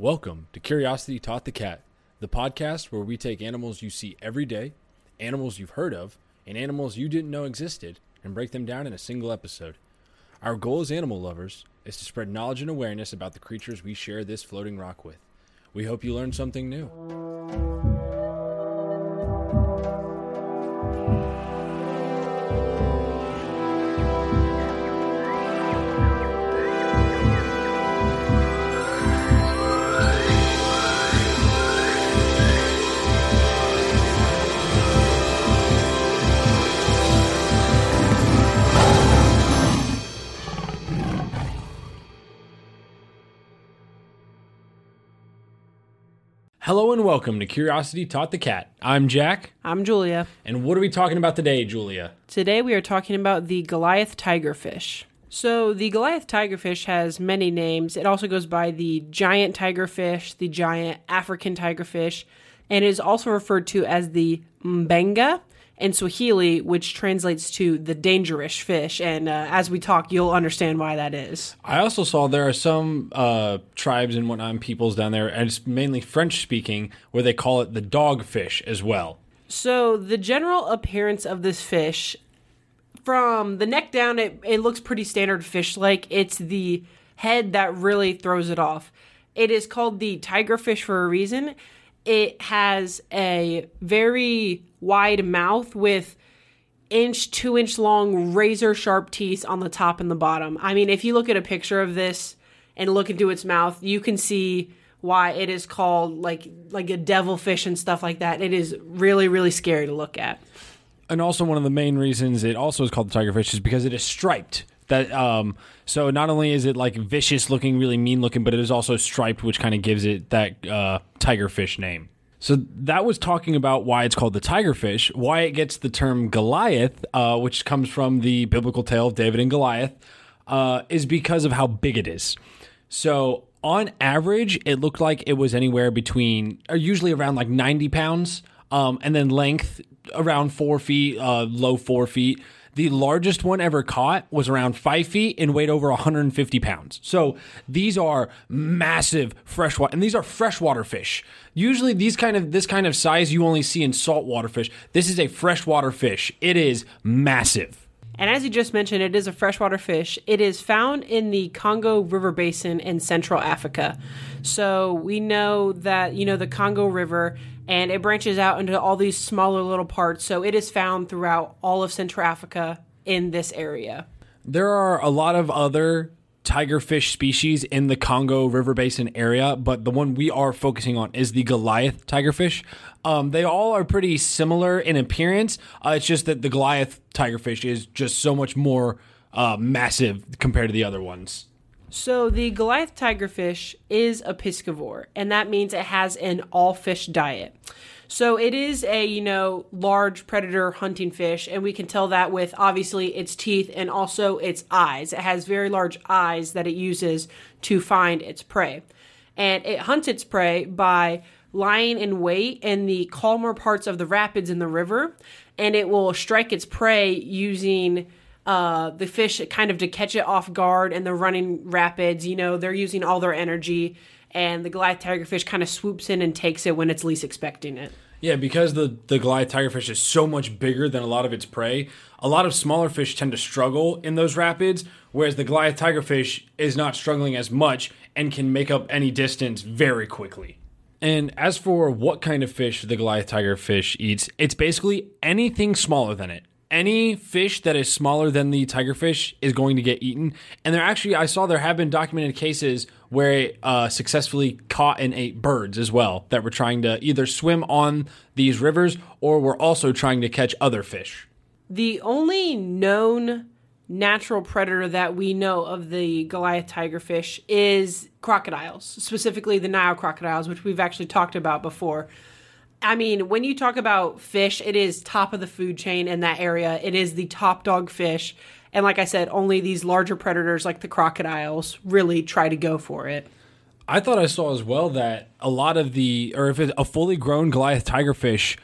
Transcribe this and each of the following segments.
Welcome to Curiosity Taught the Cat, the podcast where we take animals you see every day, animals you've heard of, and animals you didn't know existed, and break them down in a single episode. Our goal as animal lovers is to spread knowledge and awareness about the creatures we share this floating rock with. We hope you learned something new. Hello and welcome to Curiosity Taught the Cat. I'm Jack, I'm Julia. and what are we talking about today, Julia? Today we are talking about the Goliath tigerfish. So, the Goliath tigerfish has many names. It also goes by the giant tigerfish, the giant African tigerfish, and is also referred to as the mbenga in Swahili, which translates to the dangerous fish. And uh, as we talk, you'll understand why that is. I also saw there are some uh, tribes and whatnot and peoples down there, and it's mainly French speaking, where they call it the dogfish as well. So, the general appearance of this fish, from the neck down, it, it looks pretty standard fish like. It's the head that really throws it off. It is called the tigerfish for a reason. It has a very wide mouth with inch, two inch long, razor sharp teeth on the top and the bottom. I mean, if you look at a picture of this and look into its mouth, you can see why it is called like like a devilfish and stuff like that. It is really really scary to look at. And also, one of the main reasons it also is called the tigerfish is because it is striped. That um, so not only is it like vicious looking, really mean looking, but it is also striped, which kind of gives it that uh, tigerfish name. So that was talking about why it's called the tigerfish, why it gets the term Goliath, uh, which comes from the biblical tale of David and Goliath, uh, is because of how big it is. So on average, it looked like it was anywhere between, or usually around like 90 pounds, um, and then length around four feet, uh, low four feet. The largest one ever caught was around five feet and weighed over 150 pounds. So these are massive freshwater, and these are freshwater fish. Usually, these kind of this kind of size you only see in saltwater fish. This is a freshwater fish. It is massive. And as you just mentioned, it is a freshwater fish. It is found in the Congo River Basin in Central Africa. So we know that, you know, the Congo River and it branches out into all these smaller little parts. So it is found throughout all of Central Africa in this area. There are a lot of other tigerfish species in the Congo River Basin area, but the one we are focusing on is the Goliath tigerfish. Um, they all are pretty similar in appearance. Uh, it's just that the Goliath tigerfish is just so much more uh, massive compared to the other ones. So the Goliath tigerfish is a piscivore, and that means it has an all fish diet. So it is a, you know, large predator hunting fish, and we can tell that with obviously its teeth and also its eyes. It has very large eyes that it uses to find its prey. And it hunts its prey by lying in wait in the calmer parts of the rapids in the river, and it will strike its prey using uh, the fish kind of to catch it off guard and the running rapids. You know, they're using all their energy, and the Goliath tigerfish kind of swoops in and takes it when it's least expecting it. Yeah, because the, the Goliath tigerfish is so much bigger than a lot of its prey, a lot of smaller fish tend to struggle in those rapids, whereas the Goliath tigerfish is not struggling as much and can make up any distance very quickly. And as for what kind of fish the Goliath tigerfish eats, it's basically anything smaller than it. Any fish that is smaller than the tigerfish is going to get eaten. And there actually, I saw there have been documented cases where it uh, successfully caught and ate birds as well that were trying to either swim on these rivers or were also trying to catch other fish. The only known natural predator that we know of the Goliath tigerfish is crocodiles, specifically the Nile crocodiles, which we've actually talked about before. I mean, when you talk about fish, it is top of the food chain in that area. It is the top dog fish. And like I said, only these larger predators like the crocodiles really try to go for it. I thought I saw as well that a lot of the, or if it's a fully grown Goliath tigerfish,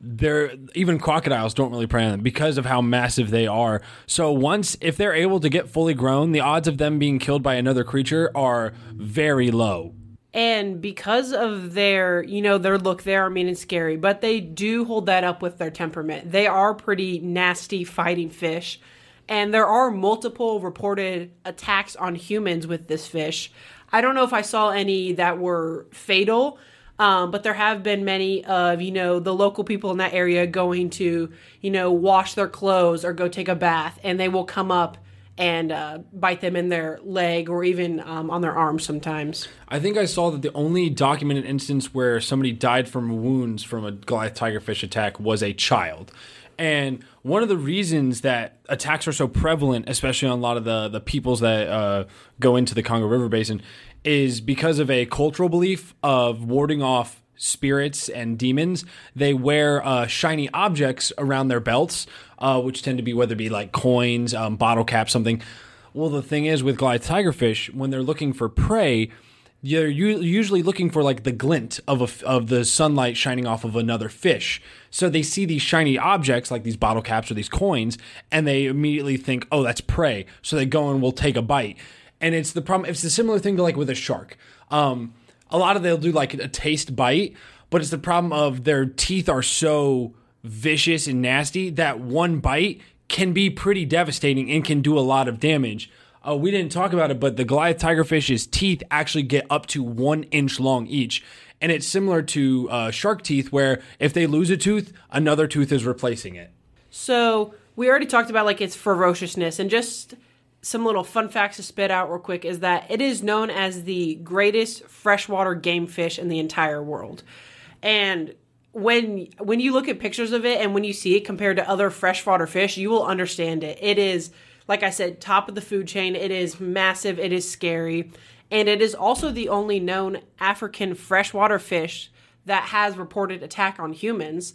they're even crocodiles don't really prey on them because of how massive they are. So once if they're able to get fully grown, the odds of them being killed by another creature are very low. And because of their, you know, their look, they are mean and scary, but they do hold that up with their temperament. They are pretty nasty fighting fish. And there are multiple reported attacks on humans with this fish. I don't know if I saw any that were fatal, um, but there have been many of, you know, the local people in that area going to, you know, wash their clothes or go take a bath, and they will come up and uh, bite them in their leg or even um, on their arms sometimes. I think I saw that the only documented instance where somebody died from wounds from a Goliath tigerfish attack was a child. And one of the reasons that attacks are so prevalent, especially on a lot of the, the peoples that uh, go into the Congo River Basin, is because of a cultural belief of warding off spirits and demons. They wear uh, shiny objects around their belts, uh, which tend to be whether it be like coins, um, bottle caps, something. Well, the thing is with Goliath tigerfish, when they're looking for prey, you're usually looking for like the glint of a, of the sunlight shining off of another fish. So they see these shiny objects like these bottle caps or these coins, and they immediately think, "Oh, that's prey." So they go and will take a bite. And it's the problem. It's a similar thing to like with a shark. Um, a lot of they'll do like a taste bite, but it's the problem of their teeth are so vicious and nasty that one bite can be pretty devastating and can do a lot of damage. Uh, we didn't talk about it, but the Goliath tigerfish's teeth actually get up to one inch long each. And it's similar to uh, shark teeth, where if they lose a tooth, another tooth is replacing it. So we already talked about like its ferociousness, and just some little fun facts to spit out real quick is that it is known as the greatest freshwater game fish in the entire world. And when when you look at pictures of it and when you see it compared to other freshwater fish, you will understand it. It is like I said, top of the food chain. It is massive, it is scary, and it is also the only known African freshwater fish that has reported attack on humans.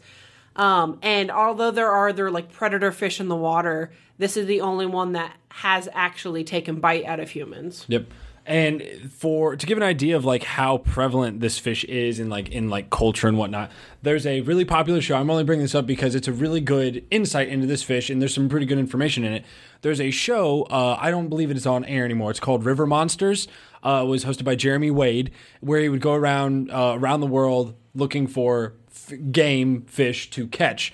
Um, and although there are other like predator fish in the water, this is the only one that has actually taken bite out of humans. Yep. And for to give an idea of like how prevalent this fish is in like in like culture and whatnot, there's a really popular show. I'm only bringing this up because it's a really good insight into this fish, and there's some pretty good information in it. There's a show. Uh, I don't believe it is on air anymore. It's called River Monsters. Uh, it was hosted by Jeremy Wade, where he would go around uh, around the world looking for game fish to catch.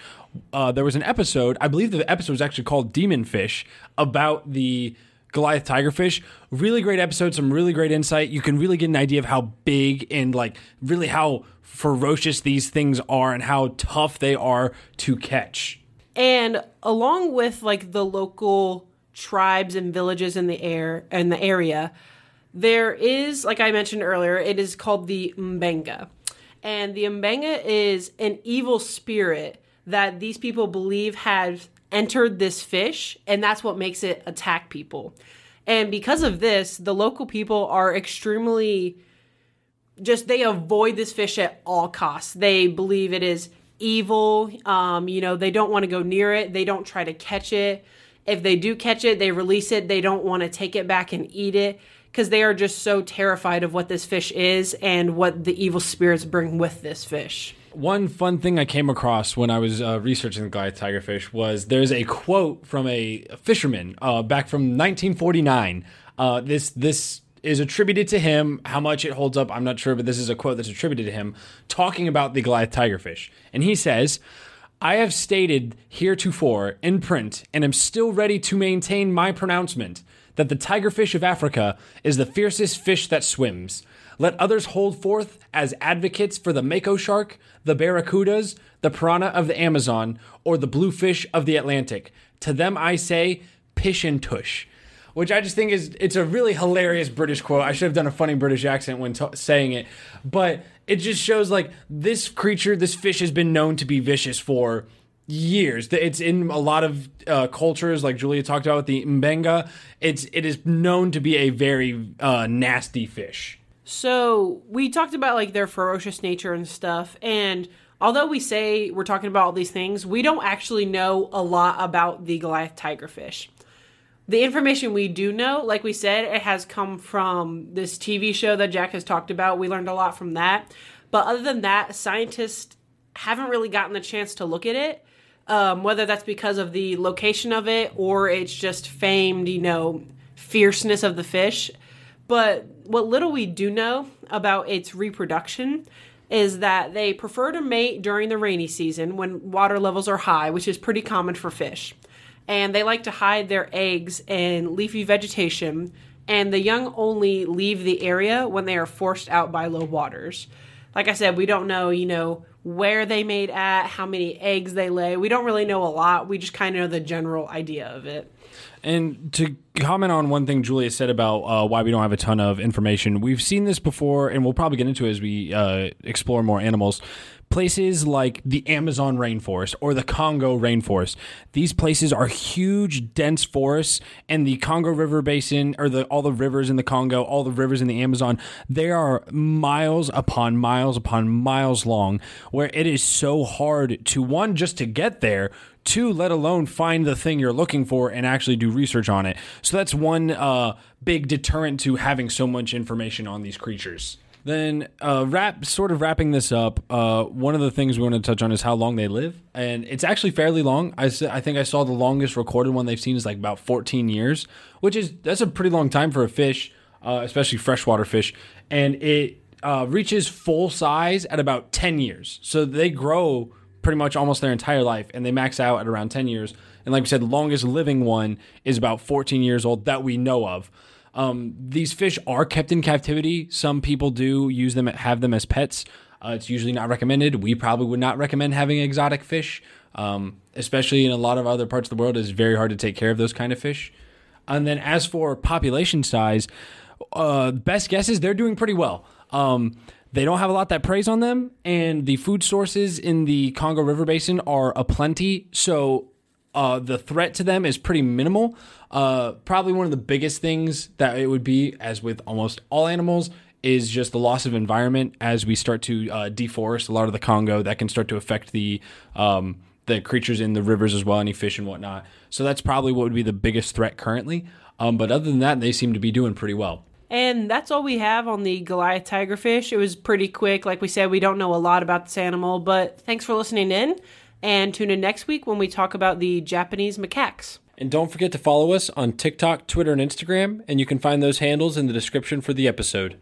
Uh, there was an episode, I believe the episode was actually called Demon Fish, about the Goliath Tigerfish. Really great episode, some really great insight. You can really get an idea of how big and like really how ferocious these things are and how tough they are to catch. And along with like the local tribes and villages in the air in the area, there is, like I mentioned earlier, it is called the Mbenga. And the Mbenga is an evil spirit that these people believe has entered this fish, and that's what makes it attack people. And because of this, the local people are extremely just they avoid this fish at all costs. They believe it is evil. Um, you know, they don't want to go near it. They don't try to catch it. If they do catch it, they release it. They don't want to take it back and eat it because they are just so terrified of what this fish is and what the evil spirits bring with this fish. One fun thing I came across when I was uh, researching the Goliath tigerfish was there's a quote from a fisherman uh, back from 1949. Uh, this this is attributed to him. How much it holds up, I'm not sure, but this is a quote that's attributed to him talking about the Goliath tigerfish. And he says, I have stated heretofore in print and am still ready to maintain my pronouncement that the tigerfish of Africa is the fiercest fish that swims. Let others hold forth as advocates for the mako shark, the barracudas, the piranha of the Amazon, or the bluefish of the Atlantic. To them I say, pish and tush. Which I just think is it's a really hilarious British quote. I should have done a funny British accent when t- saying it, but it just shows like this creature, this fish has been known to be vicious for years. It's in a lot of uh, cultures, like Julia talked about with the mbenga. It's it is known to be a very uh, nasty fish. So we talked about like their ferocious nature and stuff, and although we say we're talking about all these things, we don't actually know a lot about the Goliath tigerfish. The information we do know, like we said, it has come from this TV show that Jack has talked about. We learned a lot from that. But other than that, scientists haven't really gotten the chance to look at it. Um, whether that's because of the location of it or it's just famed, you know, fierceness of the fish But what little we do know about its reproduction is that they prefer to mate during the rainy season when water levels are high, which is pretty common for fish. And they like to hide their eggs in leafy vegetation, and the young only leave the area when they are forced out by low waters. Like I said, we don't know, you know, where they mate at, how many eggs they lay. We don't really know a lot. We just kind of know the general idea of it. And to comment on one thing Julia said about uh, why we don't have a ton of information, we've seen this before, and we'll probably get into it as we uh, explore more animals. Places like the Amazon rainforest or the Congo rainforest, these places are huge, dense forests, and the Congo River Basin, or the all the rivers in the Congo, all the rivers in the Amazon, they are miles upon miles upon miles long, where it is so hard to one just to get there two, let alone find the thing you're looking for and actually do research on it. So that's one uh, big deterrent to having so much information on these creatures. Then, uh, wrap sort of wrapping this up. Uh, one of the things we want to touch on is how long they live, and it's actually fairly long. I, I think I saw the longest recorded one they've seen is like about 14 years, which is that's a pretty long time for a fish, uh, especially freshwater fish, and it uh, reaches full size at about 10 years. So they grow pretty much almost their entire life, and they max out at around 10 years. And like we said, the longest living one is about 14 years old that we know of. Um, these fish are kept in captivity. Some people do use them, have them as pets. Uh, it's usually not recommended. We probably would not recommend having exotic fish, um, especially in a lot of other parts of the world. It's very hard to take care of those kind of fish. And then as for population size, uh, best guess is they're doing pretty well. Um, they don't have a lot that preys on them, and the food sources in the Congo River Basin are aplenty. So uh, the threat to them is pretty minimal. Uh, probably one of the biggest things that it would be, as with almost all animals, is just the loss of environment as we start to uh, deforest a lot of the Congo. That can start to affect the um, the creatures in the rivers as well, any fish and whatnot. So that's probably what would be the biggest threat currently. Um, but other than that, they seem to be doing pretty well. And that's all we have on the Goliath tigerfish. It was pretty quick. Like we said, we don't know a lot about this animal, but thanks for listening in. And tune in next week when we talk about the Japanese macaques. And don't forget to follow us on TikTok, Twitter, and Instagram, and you can find those handles in the description for the episode.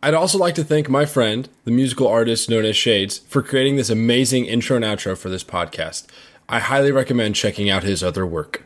I'd also like to thank my friend, the musical artist known as Shades, for creating this amazing intro and outro for this podcast. I highly recommend checking out his other work.